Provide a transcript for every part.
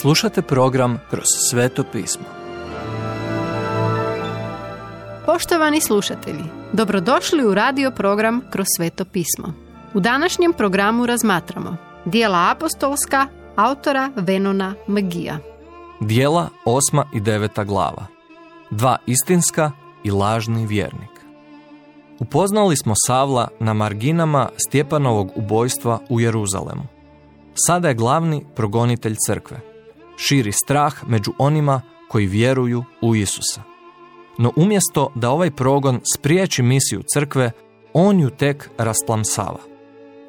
Slušate program Kroz sveto pismo. Poštovani slušatelji, dobrodošli u radio program Kroz sveto pismo. U današnjem programu razmatramo dijela apostolska autora Venona Magija. Dijela osma i deveta glava. Dva istinska i lažni vjernik. Upoznali smo Savla na marginama Stjepanovog ubojstva u Jeruzalemu. Sada je glavni progonitelj crkve. Širi strah među onima koji vjeruju u Isusa. No umjesto da ovaj progon spriječi misiju crkve, on ju tek rasplamsava.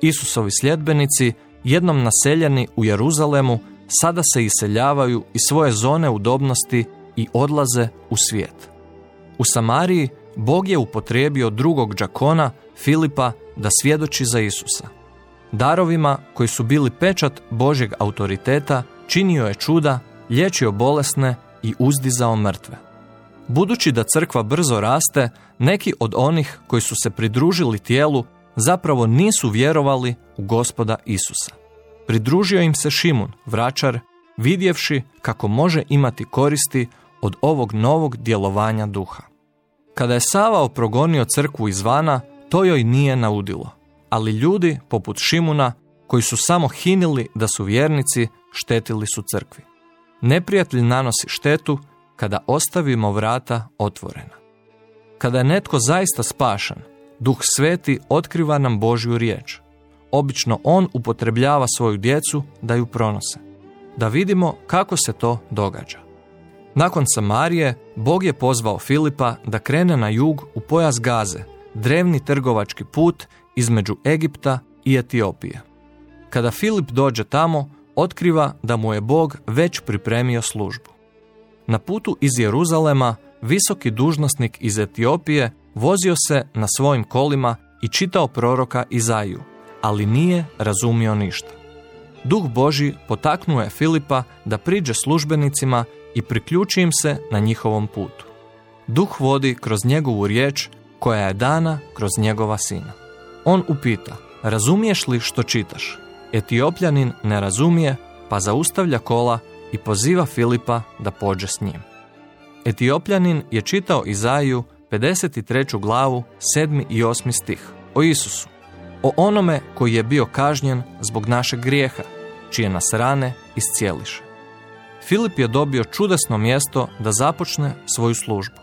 Isusovi sljedbenici, jednom naseljeni u Jeruzalemu, sada se iseljavaju iz svoje zone udobnosti i odlaze u svijet. U Samariji Bog je upotrijebio drugog džakona, Filipa, da svjedoči za Isusa. Darovima koji su bili pečat Božjeg autoriteta, činio je čuda, liječio bolesne i uzdizao mrtve. Budući da crkva brzo raste, neki od onih koji su se pridružili tijelu zapravo nisu vjerovali u gospoda Isusa. Pridružio im se Šimun, vračar, vidjevši kako može imati koristi od ovog novog djelovanja duha. Kada je Savao progonio crkvu izvana, to joj nije naudilo. Ali ljudi, poput Šimuna, koji su samo hinili da su vjernici, štetili su crkvi. Neprijatelj nanosi štetu kada ostavimo vrata otvorena. Kada je netko zaista spašan, Duh Sveti otkriva nam Božju riječ. Obično on upotrebljava svoju djecu da ju pronose. Da vidimo kako se to događa. Nakon Samarije, Bog je pozvao Filipa da krene na jug u pojas Gaze, drevni trgovački put između Egipta i Etiopije. Kada Filip dođe tamo, otkriva da mu je Bog već pripremio službu. Na putu iz Jeruzalema, visoki dužnosnik iz Etiopije vozio se na svojim kolima i čitao proroka Izaju, ali nije razumio ništa. Duh Boži potaknuo je Filipa da priđe službenicima i priključi im se na njihovom putu. Duh vodi kroz njegovu riječ koja je dana kroz njegova sina. On upita, razumiješ li što čitaš? Etiopljanin ne razumije, pa zaustavlja kola i poziva Filipa da pođe s njim. Etiopljanin je čitao Izaju 53. glavu 7. i 8. stih o Isusu, o onome koji je bio kažnjen zbog našeg grijeha, čije nas rane iscijeliše. Filip je dobio čudesno mjesto da započne svoju službu.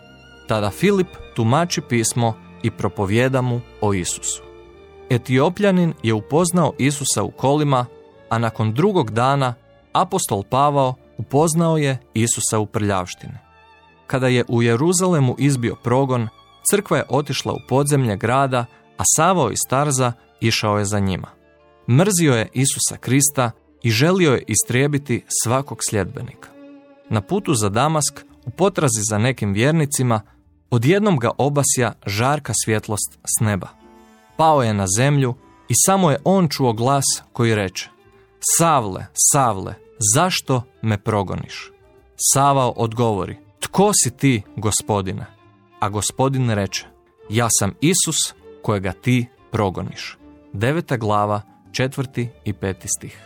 Tada Filip tumači pismo i propovjeda mu o Isusu. Etiopljanin je upoznao Isusa u kolima, a nakon drugog dana apostol Pavao upoznao je Isusa u prljavštini. Kada je u Jeruzalemu izbio progon, crkva je otišla u podzemlje grada, a Savao iz Tarza išao je za njima. Mrzio je Isusa Krista i želio je istrijebiti svakog sljedbenika. Na putu za Damask, u potrazi za nekim vjernicima, odjednom ga obasja žarka svjetlost s neba. Pao je na zemlju i samo je on čuo glas koji reče Savle, Savle, zašto me progoniš? Savao odgovori, tko si ti, gospodine? A gospodin reče, ja sam Isus kojega ti progoniš. Deveta glava, četvrti i peti stih.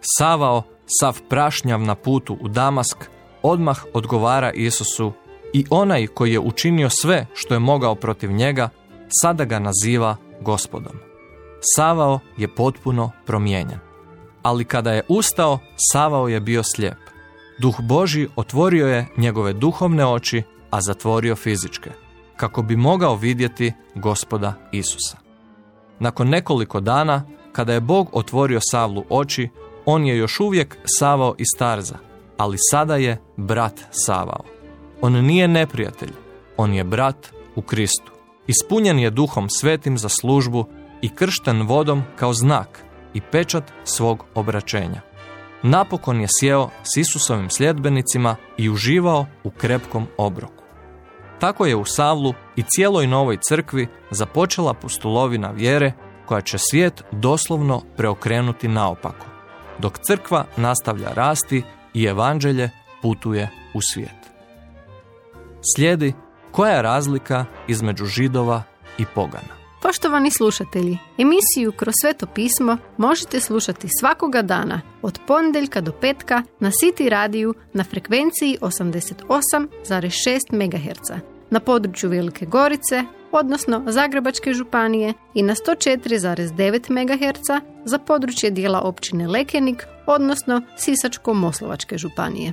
Savao, sav prašnjav na putu u Damask, odmah odgovara Isusu i onaj koji je učinio sve što je mogao protiv njega, sada ga naziva gospodom. Savao je potpuno promijenjen. Ali kada je ustao, Savao je bio slijep. Duh Boži otvorio je njegove duhovne oči, a zatvorio fizičke, kako bi mogao vidjeti gospoda Isusa. Nakon nekoliko dana, kada je Bog otvorio Savlu oči, on je još uvijek Savao iz Tarza, ali sada je brat Savao. On nije neprijatelj, on je brat u Kristu. Ispunjen je duhom svetim za službu i kršten vodom kao znak i pečat svog obraćenja. Napokon je sjeo s Isusovim sljedbenicima i uživao u krepkom obroku. Tako je u Savlu i cijeloj novoj crkvi započela pustulovina vjere koja će svijet doslovno preokrenuti naopako dok crkva nastavlja rasti i evanđelje putuje u svijet. Slijedi koja je razlika između židova i pogana. Poštovani slušatelji, emisiju Kroz sveto pismo možete slušati svakoga dana od ponedjeljka do petka na City radiju na frekvenciji 88,6 MHz na području Velike Gorice, odnosno Zagrebačke županije i na 104,9 MHz za područje dijela općine Lekenik, odnosno Sisačko-Moslovačke županije.